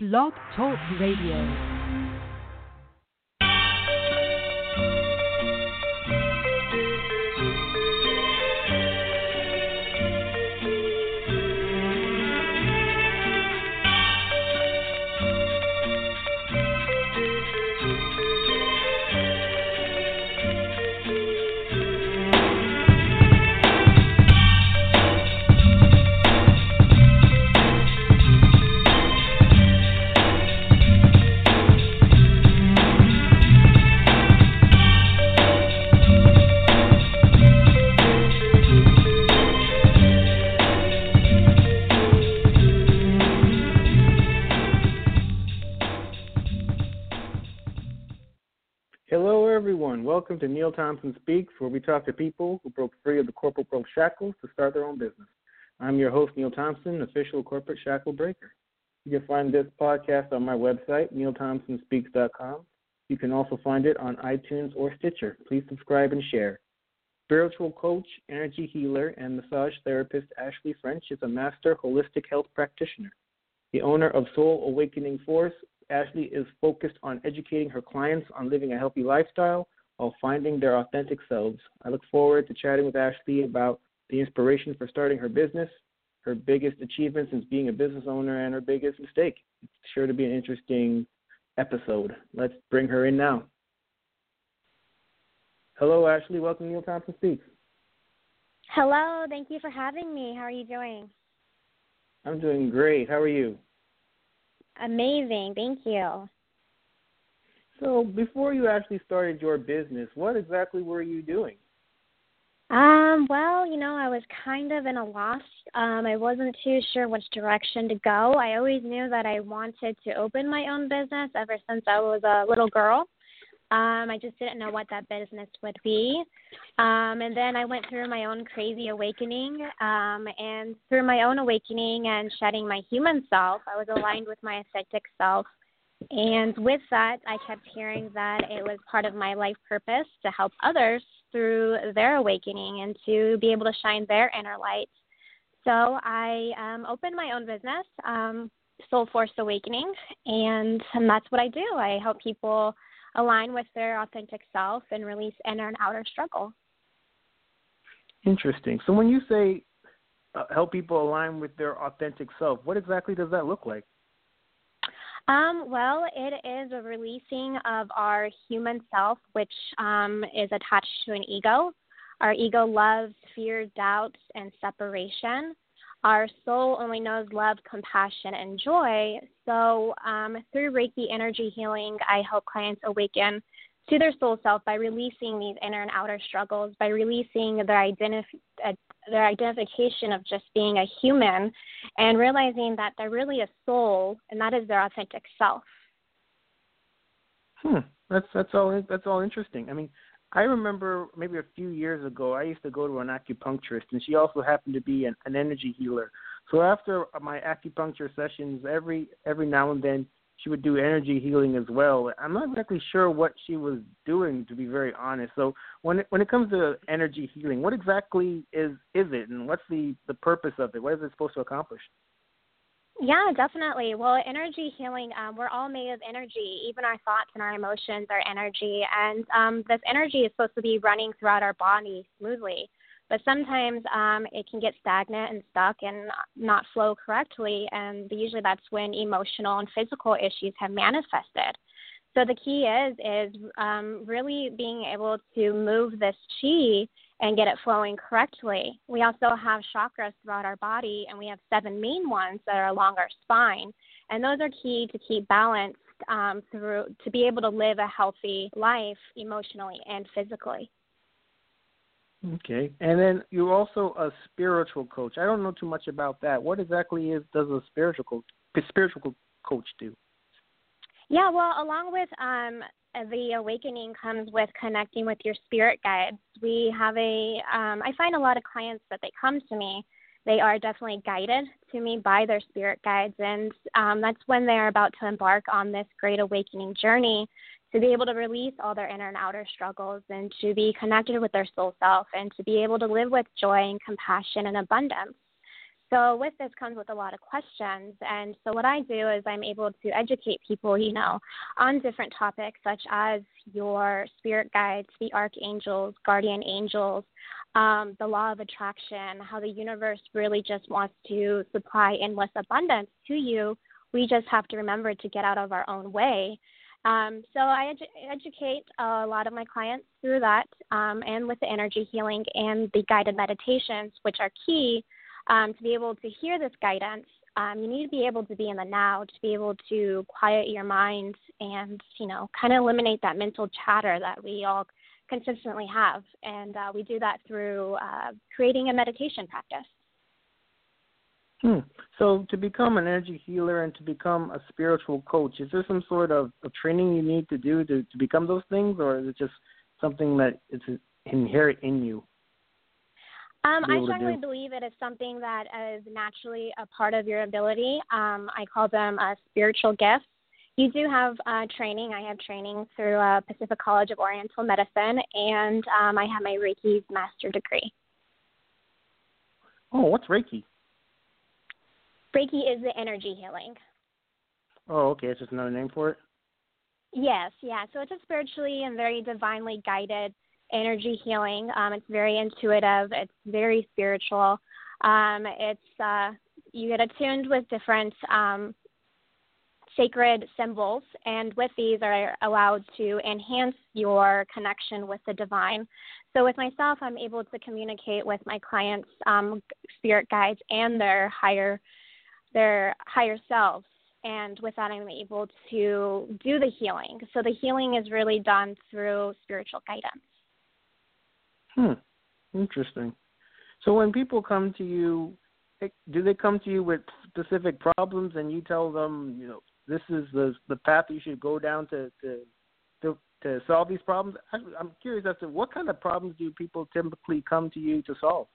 Blog Talk Radio. Welcome to Neil Thompson Speaks, where we talk to people who broke free of the corporate world shackles to start their own business. I'm your host, Neil Thompson, official corporate shackle breaker. You can find this podcast on my website, neilthompsonspeaks.com. You can also find it on iTunes or Stitcher. Please subscribe and share. Spiritual coach, energy healer, and massage therapist Ashlee French is a master holistic health practitioner. The owner of Soul Awakening Force, Ashlee is focused on educating her clients on living a healthy lifestyle while finding their authentic selves. I look forward to chatting with Ashlee about the inspiration for starting her business, her biggest achievements since being a business owner, and her biggest mistake. It's sure to be an interesting episode. Let's bring her in now. Hello, Ashlee. Welcome to Neil Thompson Speaks. Hello, thank you for having me. How are you doing? I'm doing great. How are you? Amazing, thank you. So, before you actually started your business, what exactly were you doing? Um, well, you know, I was kind of in a loss. Um, I wasn't too sure which direction to go. I always knew that I wanted to open my own business ever since I was a little girl. Um, I just didn't know what that business would be. Um, and then I went through my own crazy awakening. Um, and through my own awakening and shedding my human self, I was aligned with my authentic self. And with that, I kept hearing that it was part of my life purpose to help others through their awakening and to be able to shine their inner light. So I um, opened my own business, um, Soul Force Awakening, and, and that's what I do. I help people align with their authentic self and release inner and outer struggle. Interesting. So when you say uh, help people align with their authentic self, what exactly does that look like? Um, well, it is a releasing of our human self, which um, is attached to an ego. Our ego loves fear, doubts, and separation. Our soul only knows love, compassion, and joy. So, um, through Reiki energy healing, I help clients awaken to their soul self by releasing these inner and outer struggles, by releasing their, identif- uh, their identification of just being a human, and realizing that they're really a soul, and that is their authentic self. Hmm. That's that's all. That's all interesting. I mean, I remember maybe a few years ago, I used to go to an acupuncturist, and she also happened to be an, an energy healer. So after my acupuncture sessions, every every now and then she would do energy healing as well. I'm not exactly sure what she was doing, to be very honest. So when it, when it comes to energy healing, what exactly is is it, and what's the the purpose of it? What is it supposed to accomplish? Yeah, definitely. Well, energy healing, um, we're all made of energy. Even our thoughts and our emotions are energy. And um, this energy is supposed to be running throughout our body smoothly. But sometimes um, it can get stagnant and stuck and not flow correctly. And usually that's when emotional and physical issues have manifested. So the key is is um, really being able to move this chi and get it flowing correctly. We also have chakras throughout our body, and we have seven main ones that are along our spine, and those are key to keep balanced um, through to be able to live a healthy life emotionally and physically. Okay, and then you're also a spiritual coach. I don't know too much about that. What exactly is does a spiritual coach, spiritual coach do? Yeah, well, along with um, the awakening comes with connecting with your spirit guides. We have a, um, I find a lot of clients that they come to me, they are definitely guided to me by their spirit guides, and um, that's when they are about to embark on this great awakening journey to be able to release all their inner and outer struggles and to be connected with their soul self and to be able to live with joy and compassion and abundance. So with this comes with a lot of questions. And so what I do is I'm able to educate people, you know, on different topics such as your spirit guides, the archangels, guardian angels, um, the law of attraction, how the universe really just wants to supply endless abundance to you. We just have to remember to get out of our own way. Um, so I edu- educate a lot of my clients through that um, and with the energy healing and the guided meditations, which are key um, to be able to hear this guidance, um, you need to be able to be in the now, to be able to quiet your mind and, you know, kind of eliminate that mental chatter that we all consistently have. And uh, we do that through uh, creating a meditation practice. Hmm. So to become an energy healer and to become a spiritual coach, is there some sort of, of training you need to do to, to become those things, or is it just something that is inherent in you? Um, I strongly believe it is something that is naturally a part of your ability. Um, I call them uh, spiritual gifts. You do have uh, training. I have training through uh, Pacific College of Oriental Medicine, and um, I have my Reiki master degree. Oh, what's Reiki? Reiki is the energy healing. Oh, okay. It's just another name for it? Yes, yeah. So it's a spiritually and very divinely guided energy healing. Um, it's very intuitive. It's very spiritual. Um, it's uh, you get attuned with different um, sacred symbols, and with these are allowed to enhance your connection with the divine. So with myself, I'm able to communicate with my clients' um, spirit guides and their higher their higher selves and with that i'm able to do the healing so the healing is really done through spiritual guidance Hmm. Interesting. So when people come to you, do they come to you with specific problems, and you tell them, you know, this is the the path you should go down to to to, to solve these problems? I'm curious as to what kind of problems do people typically come to you to solve?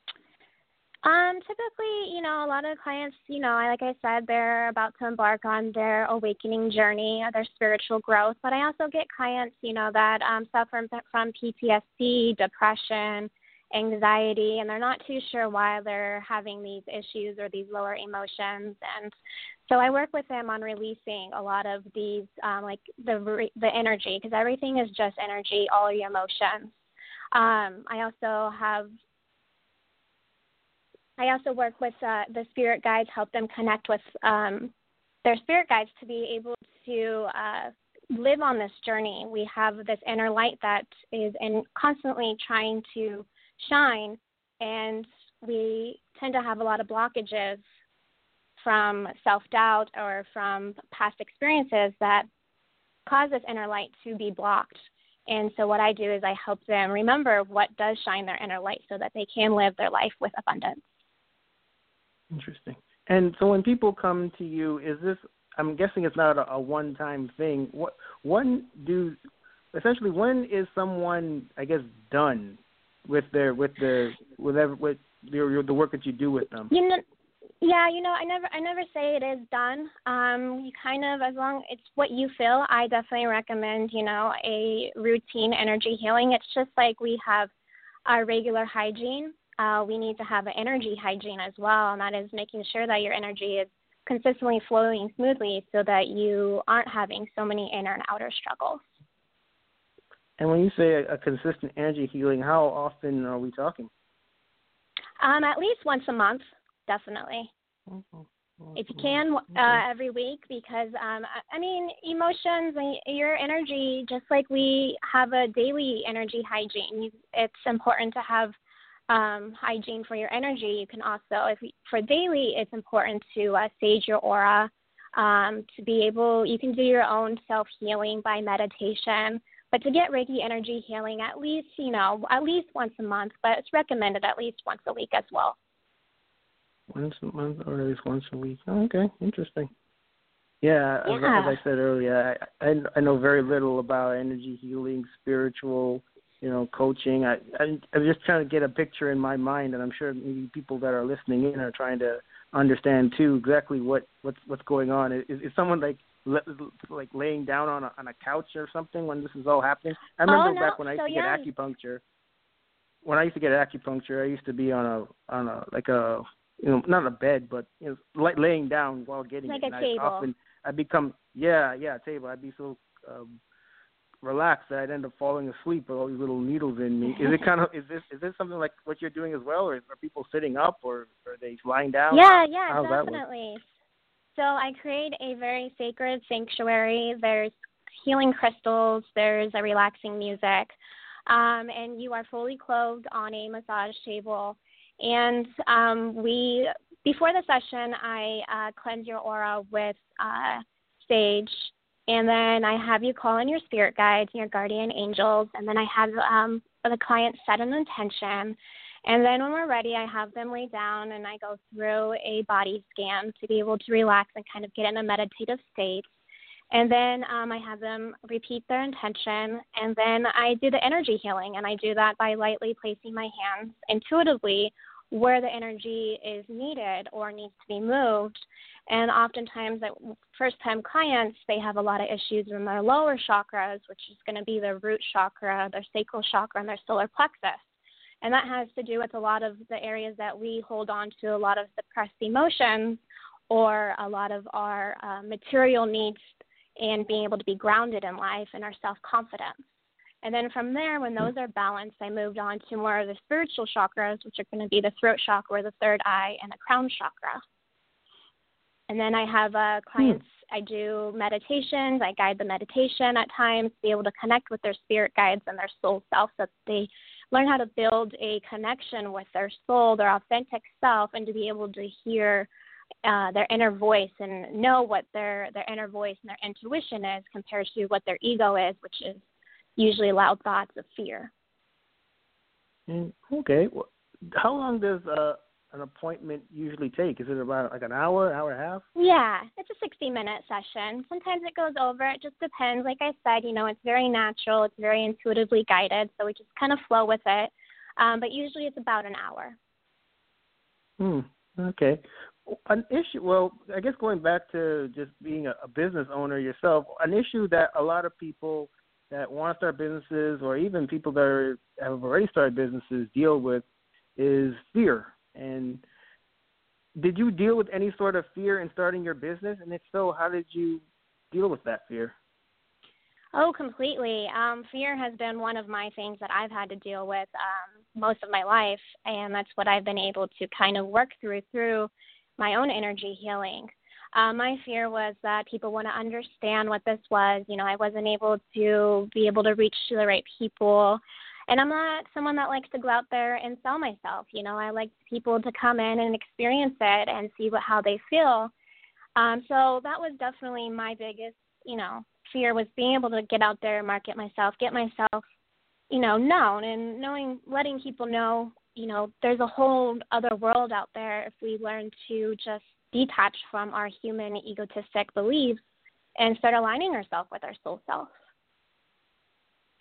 Um, typically, you know, a lot of clients, you know, like I said, they're about to embark on their awakening journey, their spiritual growth. But I also get clients, you know, that um, suffer from PTSD, depression, anxiety, and they're not too sure why they're having these issues or these lower emotions. And so I work with them on releasing a lot of these, um, like the re- the energy, because everything is just energy, all your emotions. Um, I also have I also work with uh, the spirit guides, help them connect with um, their spirit guides to be able to uh, live on this journey. We have this inner light that is in constantly trying to shine, and we tend to have a lot of blockages from self doubt or from past experiences that cause this inner light to be blocked. And so, what I do is I help them remember what does shine their inner light so that they can live their life with abundance. Interesting. And so when people come to you, is this? I'm guessing it's not a, a one-time thing. What when do essentially when is someone I guess done with their with the with every, with your, the work that you do with them? You know, yeah, you know, I never I never say it is done. Um, you kind of as long it's what you feel. I definitely recommend you know a routine energy healing. It's just like we have our regular hygiene uh, we need to have an energy hygiene as well, and that is making sure that your energy is consistently flowing smoothly so that you aren't having so many inner and outer struggles. And when you say a, a consistent energy healing, how often are we talking? Um, at least once a month, definitely. Mm-hmm. If you can, uh, every week, because um, I mean, emotions and your energy, just like we have a daily energy hygiene, it's important to have um, hygiene for your energy, you can also, if for daily, it's important to uh, sage your aura. Um, to be able, you can do your own self healing by meditation. But to get Reiki energy healing, at least you know, at least once a month, but it's recommended at least once a week as well. Once a month, or at least once a week. Oh, okay, interesting. Yeah, yeah. As, as I said earlier, I, I I know very little about energy healing, spiritual you know, coaching. I, I I'm just trying to get a picture in my mind, and I'm sure maybe people that are listening in are trying to understand too exactly what what's what's going on. Is, is someone like like laying down on a on a couch or something when this is all happening? I remember oh, no. back when I used so to yeah. get acupuncture. When I used to get acupuncture, I used to be on a on a like a you know, not a bed, but you know, like laying down while getting like it. a and table. I often I become yeah, yeah, table. I'd be so um relaxed that I'd end up falling asleep with all these little needles in me. Is it kind of is this is this something like what you're doing as well, or are people sitting up, or are they lying down? Yeah, yeah, How's definitely. So I create a very sacred sanctuary. There's healing crystals. There's a relaxing music, um, and you are fully clothed on a massage table. And um, we, before the session, I uh, cleanse your aura with uh, sage, and then I have you call in your spirit guides and your guardian angels, and then I have um, the client set an intention. And then when we're ready, I have them lay down and I go through a body scan to be able to relax and kind of get in a meditative state. And then um, I have them repeat their intention. And then I do the energy healing. And I do that by lightly placing my hands intuitively where the energy is needed or needs to be moved. And oftentimes, first time clients, they have a lot of issues in their lower chakras, which is going to be their root chakra, their sacral chakra, and their solar plexus. And that has to do with a lot of the areas that we hold on to, a lot of suppressed emotions, or a lot of our uh, material needs and being able to be grounded in life and our self confidence. And then from there, when those are balanced, I moved on to more of the spiritual chakras, which are going to be the throat chakra, the third eye, and the crown chakra. And then I have uh, clients, I do meditations, I guide the meditation at times to be able to connect with their spirit guides and their soul self so that they learn how to build a connection with their soul, their authentic self, and to be able to hear uh, their inner voice and know what their their inner voice and their intuition is compared to what their ego is, which is usually loud thoughts of fear. Mm, okay. Well, how long does uh, an appointment usually take? Is it about like an hour, hour and a half? Yeah, it's a 60 minute session. Sometimes it goes over. It just depends. Like I said, you know, it's very natural, it's very intuitively guided, so we just kind of flow with it. Um, but usually it's about an hour. Hmm. Okay. An issue. Well, I guess going back to just being a, a business owner yourself, an issue that a lot of people that want to start businesses, or even people that are, have already started businesses, deal with is fear. And did you deal with any sort of fear in starting your business? And if so, how did you deal with that fear? Oh, completely. Um, fear has been one of my things that I've had to deal with um, most of my life, and that's what I've been able to kind of work through through my own energy healing. Uh, my fear was that people want to understand what this was. You know, I wasn't able to be able to reach to the right people. And I'm not someone that likes to go out there and sell myself. You know, I like people to come in and experience it and see what how they feel. Um, so that was definitely my biggest, you know, fear was being able to get out there market myself, get myself, you know, known and knowing, letting people know, you know, there's a whole other world out there if we learn to just detach from our human egotistic beliefs and start aligning ourselves with our soul self.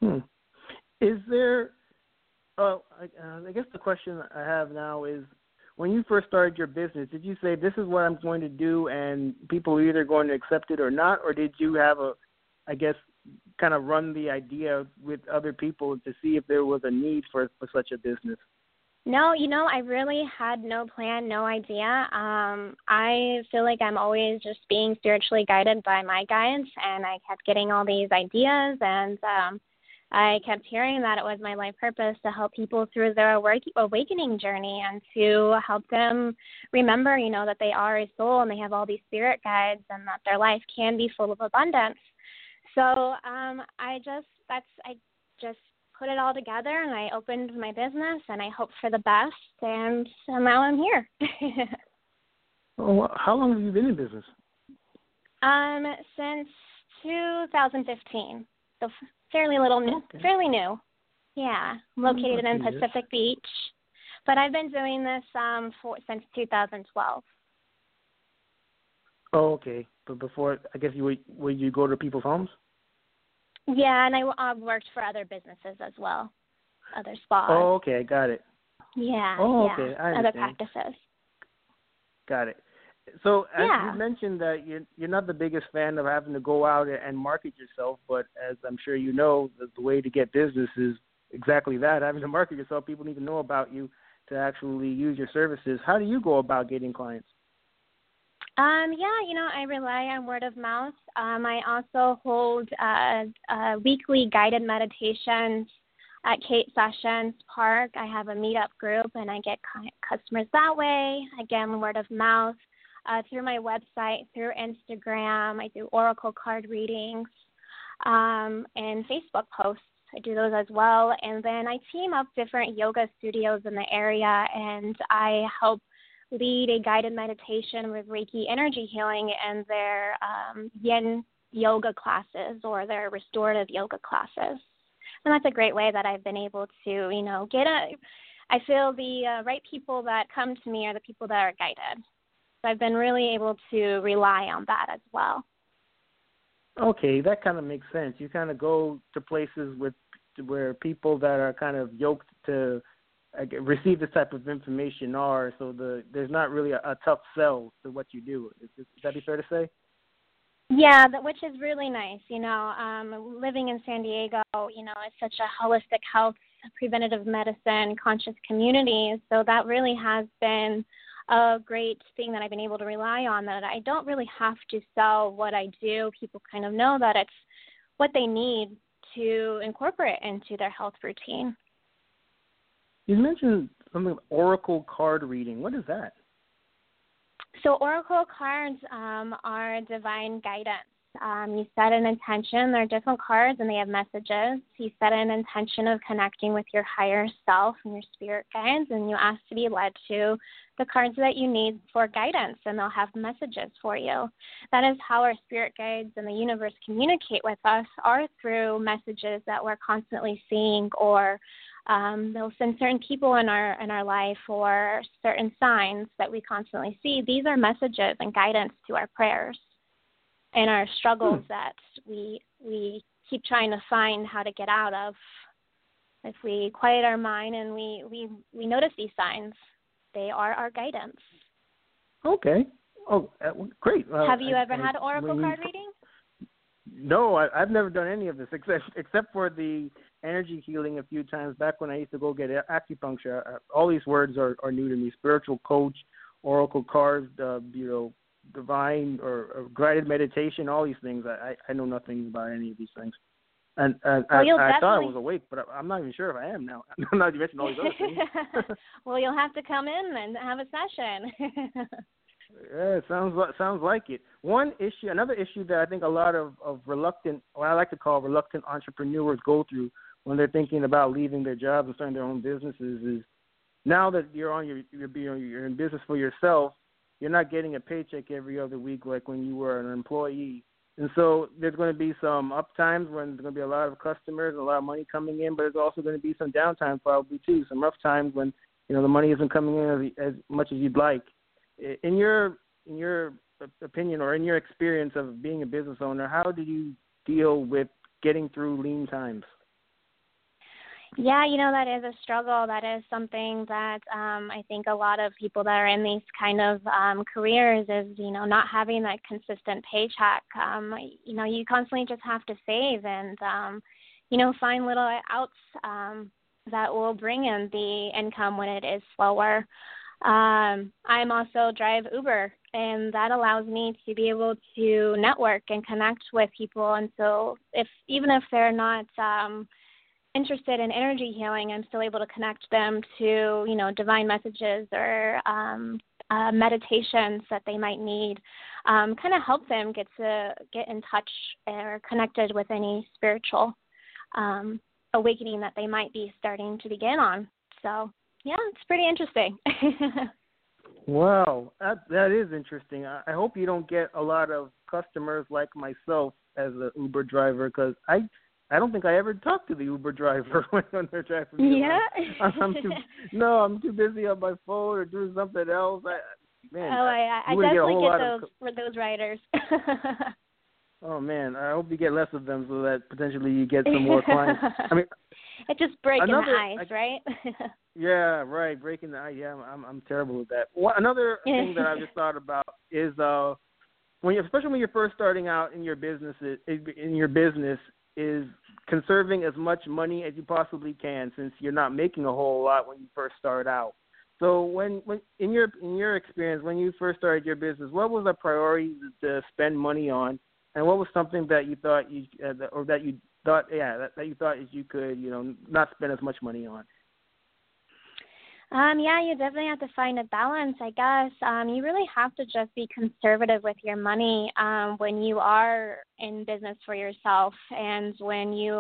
Hmm. Is there? Oh, I, uh, I guess the question I have now is: When you first started your business, did you say this is what I'm going to do, and people are either going to accept it or not, or did you have a, I guess, kind of run the idea with other people to see if there was a need for for such a business? No, you know, I really had no plan, no idea. Um, I feel like I'm always just being spiritually guided by my guides, and I kept getting all these ideas, and um, I kept hearing that it was my life purpose to help people through their awakening journey and to help them remember, you know, that they are a soul and they have all these spirit guides, and that their life can be full of abundance. So um, I just that's I just put it all together and I opened my business and I hoped for the best and so now I'm here. how long have you been in business? Um, since 2015, so fairly little new, okay. fairly new. Yeah, I'm located in. Pacific Beach, but I've been doing this um for since 2012. Oh, okay. But before, I guess you would you go to people's homes? Yeah, and I uh, worked for other businesses as well, other spas. Oh, okay, got it. Yeah. Oh, yeah. okay, I Other practices. Got it. So as Yeah. you mentioned that you're you're not the biggest fan of having to go out and market yourself, but as I'm sure you know, the, the way to get business is exactly that, having to market yourself. People need to know about you to actually use your services, how do you go about getting clients? Um, yeah, you know, I rely on word of mouth. Um, I also hold uh, uh, weekly guided meditations at Kate Sessions Park. I have a meetup group, and I get customers that way. Again, word of mouth uh, through my website, through Instagram. I do oracle card readings um, and Facebook posts. I do those as well. And then I team up different yoga studios in the area, and I help lead a guided meditation with Reiki energy healing and their um, yin yoga classes or their restorative yoga classes. And that's a great way that I've been able to, you know, get a. I feel the uh, right people that come to me are the people that are guided. So I've been really able to rely on that as well. Okay, that kind of makes sense. You kind of go to places with where people that are kind of yoked to receive this type of information are, so the there's not really a, a tough sell to what you do. Is, is that be fair to say? Yeah, that, which is really nice. You know, um, living in San Diego, you know, it's such a holistic health, preventative medicine, conscious community. So that really has been a great thing that I've been able to rely on. That I don't really have to sell what I do. People kind of know that it's what they need to incorporate into their health routine. You mentioned something oracle card reading. What is that? So oracle cards um, are divine guidance. Um, you set an intention. There are different cards, and they have messages. You set an intention of connecting with your higher self and your spirit guides, and you ask to be led to the cards that you need for guidance, and they'll have messages for you. That is how our spirit guides and the universe communicate with us, are through messages that we're constantly seeing or um, they'll send certain people in our in our life or certain signs that we constantly see. These are messages and guidance to our prayers and our struggles hmm. that we we keep trying to find how to get out of. If we quiet our mind and we we we notice these signs, they are our guidance. Okay. Oh, uh, great. Uh, Have you I, ever I, had oracle card reading? No, I, I've never done any of this except except for the energy healing a few times back when I used to go get acupuncture. Uh, all these words are, are new to me: spiritual coach, oracle cards, uh, you know, divine or, or guided meditation. All these things. I, I know nothing about any of these things. And well, I, I thought I was awake, but I, I'm not even sure if I am now. I'm not mentioning all these other things. well, you'll have to come in and have a session. Yeah, it sounds sounds like it. One issue, another issue that I think a lot of of reluctant, what I like to call reluctant entrepreneurs go through when they're thinking about leaving their jobs and starting their own businesses is now that you're on your you're being you're in business for yourself, you're not getting a paycheck every other week like when you were an employee. And so there's going to be some up times when there's going to be a lot of customers a lot of money coming in, but there's also going to be some downtime probably too, some rough times when you know the money isn't coming in as, as much as you'd like in your in your opinion or in your experience of being a business owner, how do you deal with getting through lean times? Yeah, you know that is a struggle. That is something that um, I think a lot of people that are in these kind of um, careers is you know not having that consistent paycheck. Um, you know, you constantly just have to save and um, you know find little outs um, that will bring in the income when it is slower. Um, I'm also drive Uber, and that allows me to be able to network and connect with people. And so, if even if they're not um, interested in energy healing, I'm still able to connect them to you know divine messages or um, uh, meditations that they might need. Um, kind of help them get to get in touch or connected with any spiritual um, awakening that they might be starting to begin on. So yeah, it's pretty interesting. wow, that that is interesting. I, I hope you don't get a lot of customers like myself as an Uber driver because I I don't think I ever talked to the Uber driver when, when they're driving me. Yeah. I'm too, no, I'm too busy on my phone or doing something else. I, man, oh, I, I, I definitely get, get those of, those riders. oh man, I hope you get less of them so that potentially you get some more clients. I mean, it's just breaking another, the ice, I, right? yeah, right. Breaking the ice. Yeah, I'm I'm terrible with that. What, another thing that I just thought about is uh, when you, especially when you're first starting out in your business, in your business, is conserving as much money as you possibly can, since you're not making a whole lot when you first start out. So when when in your in your experience when you first started your business, what was the priority to spend money on, and what was something that you thought you uh, or that you thought yeah that, that you thought you could you know not spend as much money on? Um, yeah, you definitely have to find a balance, I guess. Um, you really have to just be conservative with your money um, when you are in business for yourself and when you,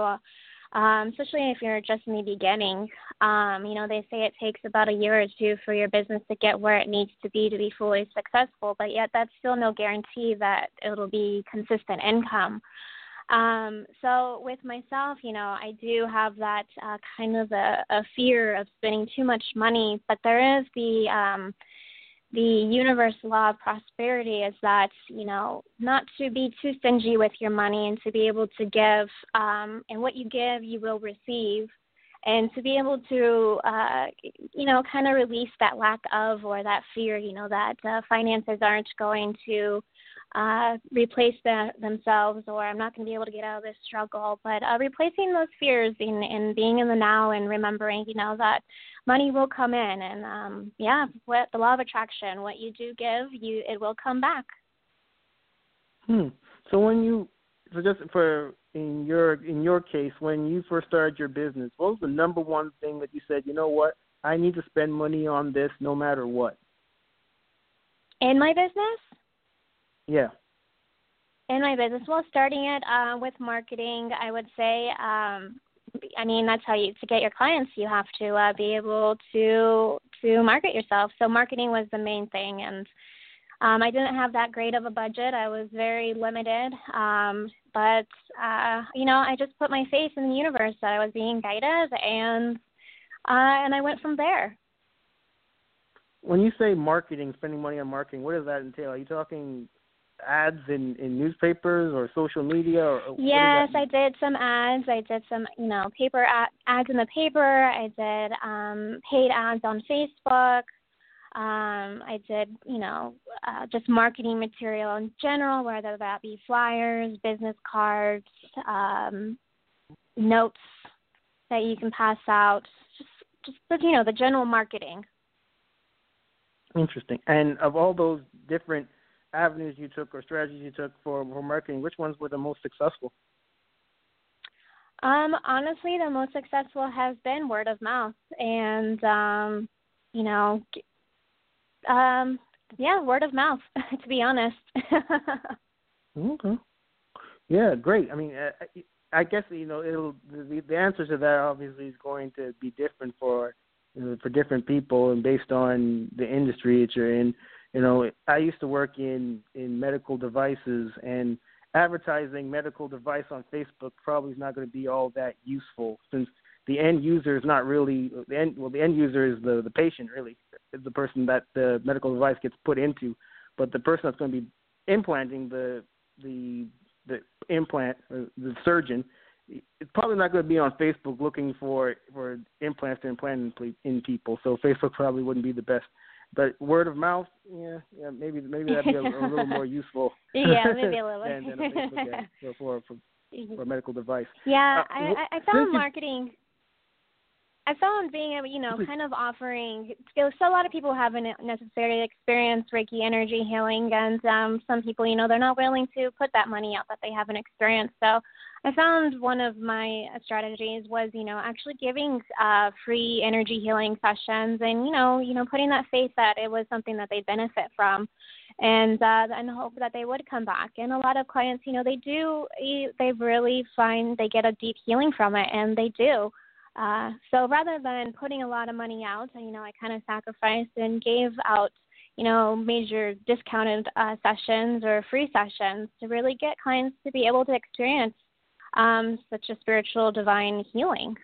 um, especially if you're just in the beginning. Um, you know, they say it takes about a year or two for your business to get where it needs to be to be fully successful, but yet that's still no guarantee that it'll be consistent income. Um, so with myself, you know, I do have that uh, kind of a, a fear of spending too much money, but there is the um, the universe law of prosperity is that you know not to be too stingy with your money and to be able to give um, and what you give you will receive. And to be able to uh, you know kind of release that lack of or that fear you know that uh, finances aren't going to uh, replace the, themselves or I'm not going to be able to get out of this struggle. But uh, replacing those fears and, and being in the now and remembering, you know, that money will come in and um, yeah, what the law of attraction, what you do give, you it will come back. Hmm. So when you so just for in your in your case, when you first started your business, what was the number one thing that you said, you know what, I need to spend money on this no matter what? In my business? Yeah. In my business, well, starting it uh, with marketing, I would say, um, I mean, that's how you to get your clients. You have to uh, be able to to market yourself. So marketing was the main thing, and um, I didn't have that great of a budget. I was very limited, um, but uh, you know, I just put my faith in the universe that I was being guided, and uh, and I went from there. When you say marketing, spending money on marketing, what does that entail? Are you talking ads in in newspapers or social media or yes i did some ads. I did some you know paper ad, ads in the paper. I did um paid ads on facebook. Um i did you know uh, just marketing material in general whether that be flyers business cards um notes that you can pass out. Just just you know the general marketing. Interesting. And of all those different avenues you took or strategies you took for, for marketing, which ones were the most successful? Um, honestly, the most successful has been word of mouth, and um, you know, um, yeah, word of mouth. to be honest. okay. Yeah, great. I mean, I guess you know it'll the, the answer to that obviously is going to be different for know, for different people and based on the industry that you're in you know i used to work in in medical devices and advertising medical device on facebook probably is not going to be all that useful since the end user is not really the end well the end user is the the patient really is the person that the medical device gets put into but the person that's going to be implanting the the the implant uh, the surgeon it's probably not going to be on Facebook looking for for implants to implant in, in people. So Facebook probably wouldn't be the best but word of mouth, yeah, yeah, maybe maybe that'd be a, a little more useful. yeah, maybe a little. than, than a Facebook ad for, for for a medical device. Yeah, uh, I I found marketing. I found being able, you know, kind of offering skills. So a lot of people haven't necessarily experienced Reiki energy healing, and um, some people, you know, they're not willing to put that money out that they haven't experienced. So I found one of my strategies was, you know, actually giving uh, free energy healing sessions, and you know, you know, putting that faith that it was something that they'd benefit from, and uh, and hope that they would come back. And a lot of clients, you know, they do, they really find they get a deep healing from it, and they do. Uh, so rather than putting a lot of money out, and you know, I kind of sacrificed and gave out you know, major discounted uh, sessions or free sessions to really get clients to be able to experience um, such a spiritual divine healing.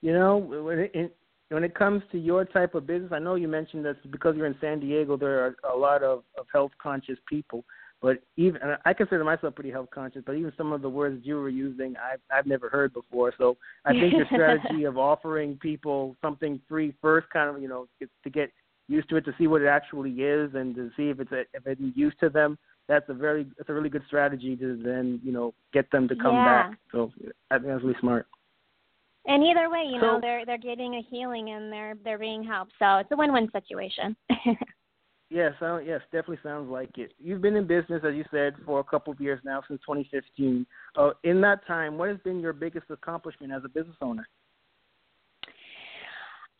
You know, when it, when it comes to your type of business, I know you mentioned that because you're in San Diego, there are a lot of, of health conscious people. But even I consider myself pretty health conscious, but even some of the words you were using, I've I've never heard before. So I think your strategy of offering people something free first, kind of you know, to get used to it, to see what it actually is, and to see if it's a, if it's use to them, that's a very that's a really good strategy to then you know get them to come yeah. back. So I think that's really smart. And either way, you so, know, they're they're getting a healing and they're they're being helped. So it's a win-win situation. yes, yes, definitely sounds like it. You've been in business, as you said, for a couple of years now, since 2015. Uh, in that time, what has been your biggest accomplishment as a business owner?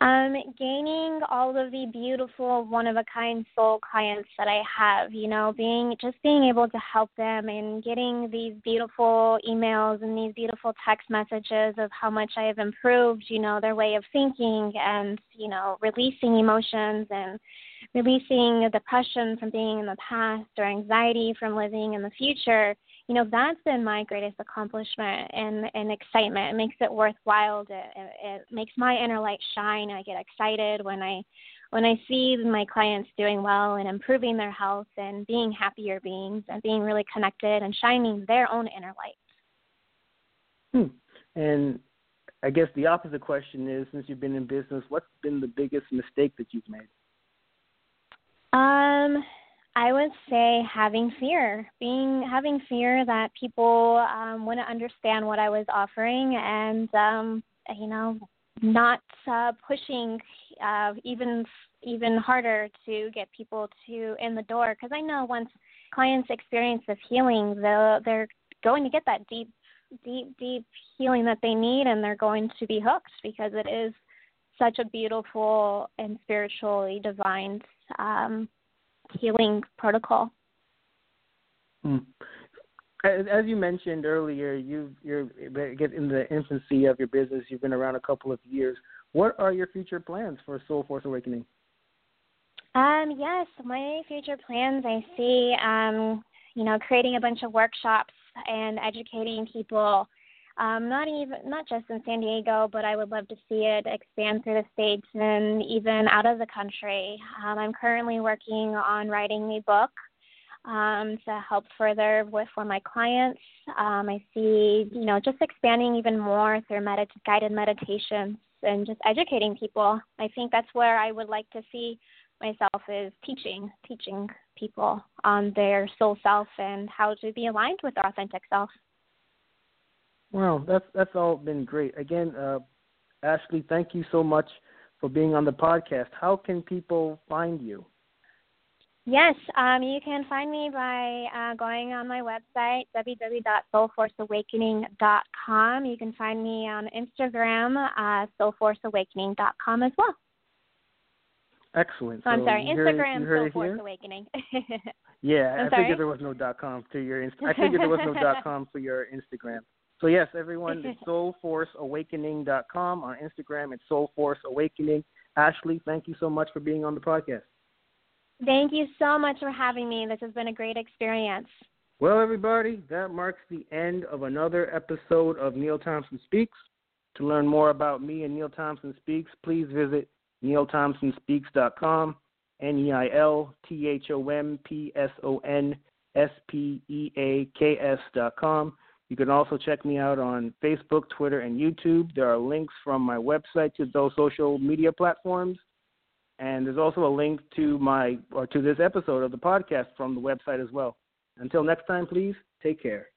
Um, gaining all of the beautiful one of a kind soul clients that I have, you know, being just being able to help them and getting these beautiful emails and these beautiful text messages of how much I have improved, you know, their way of thinking and, you know, releasing emotions and releasing depression from being in the past or anxiety from living in the future you know that's been my greatest accomplishment and and excitement. It makes it worthwhile it, it makes my inner light shine. I get excited when i when i see my clients doing well and improving their health and being happier beings and being really connected and shining their own inner light. Hmm. and i guess the opposite question is since you've been in business what's been the biggest mistake that you've made? Um I would say having fear, being having fear that people um, wouldn't understand what I was offering, and um, you know, not uh, pushing uh, even even harder to get people to in the door. Because I know once clients experience this healing, they'll, they're going to get that deep, deep, deep healing that they need, and they're going to be hooked because it is such a beautiful and spiritually divine um, healing protocol. Hmm. As you mentioned earlier, you you're in the infancy of your business. You've been around a couple of years. What are your future plans for Soul Force Awakening? Um, yes, my future plans I see um, you know, creating a bunch of workshops and educating people um, not even not just in San Diego, but I would love to see it expand through the states and even out of the country. Um, I'm currently working on writing a book um, to help further with for my clients. Um, I see, you know, just expanding even more through medit- guided meditations and just educating people. I think that's where I would like to see myself is teaching, teaching people on their soul self and how to be aligned with their authentic self. Well, that's that's all been great. Again, uh, Ashlee, thank you so much for being on the podcast. How can people find you? Yes, um, you can find me by uh, going on my website, www.soulforceawakening.com. You can find me on Instagram, uh, soulforceawakening.com as well. Excellent. So, I'm sorry, Instagram, heard, Soul Force Awakening. yeah, I'm I sorry? figured there was no dot com to your. Inst- I figured there was no com for your Instagram. So yes, everyone, it's soulforceawakening.com. On Instagram, it's soulforceawakening. Ashlee, thank you so much for being on the podcast. Thank you so much for having me. This has been a great experience. Well, everybody, that marks the end of another episode of Neil Thompson Speaks. To learn more about me and Neil Thompson Speaks, please visit neilthompsonspeaks.com, N-E-I-L-T-H-O-M-P-S-O-N-S-P-E-A-K-S dot com. You can also check me out on Facebook, Twitter, and YouTube. There are links from my website to those social media platforms. And there's also a link to my or to this episode of the podcast from the website as well. Until next time, please take care.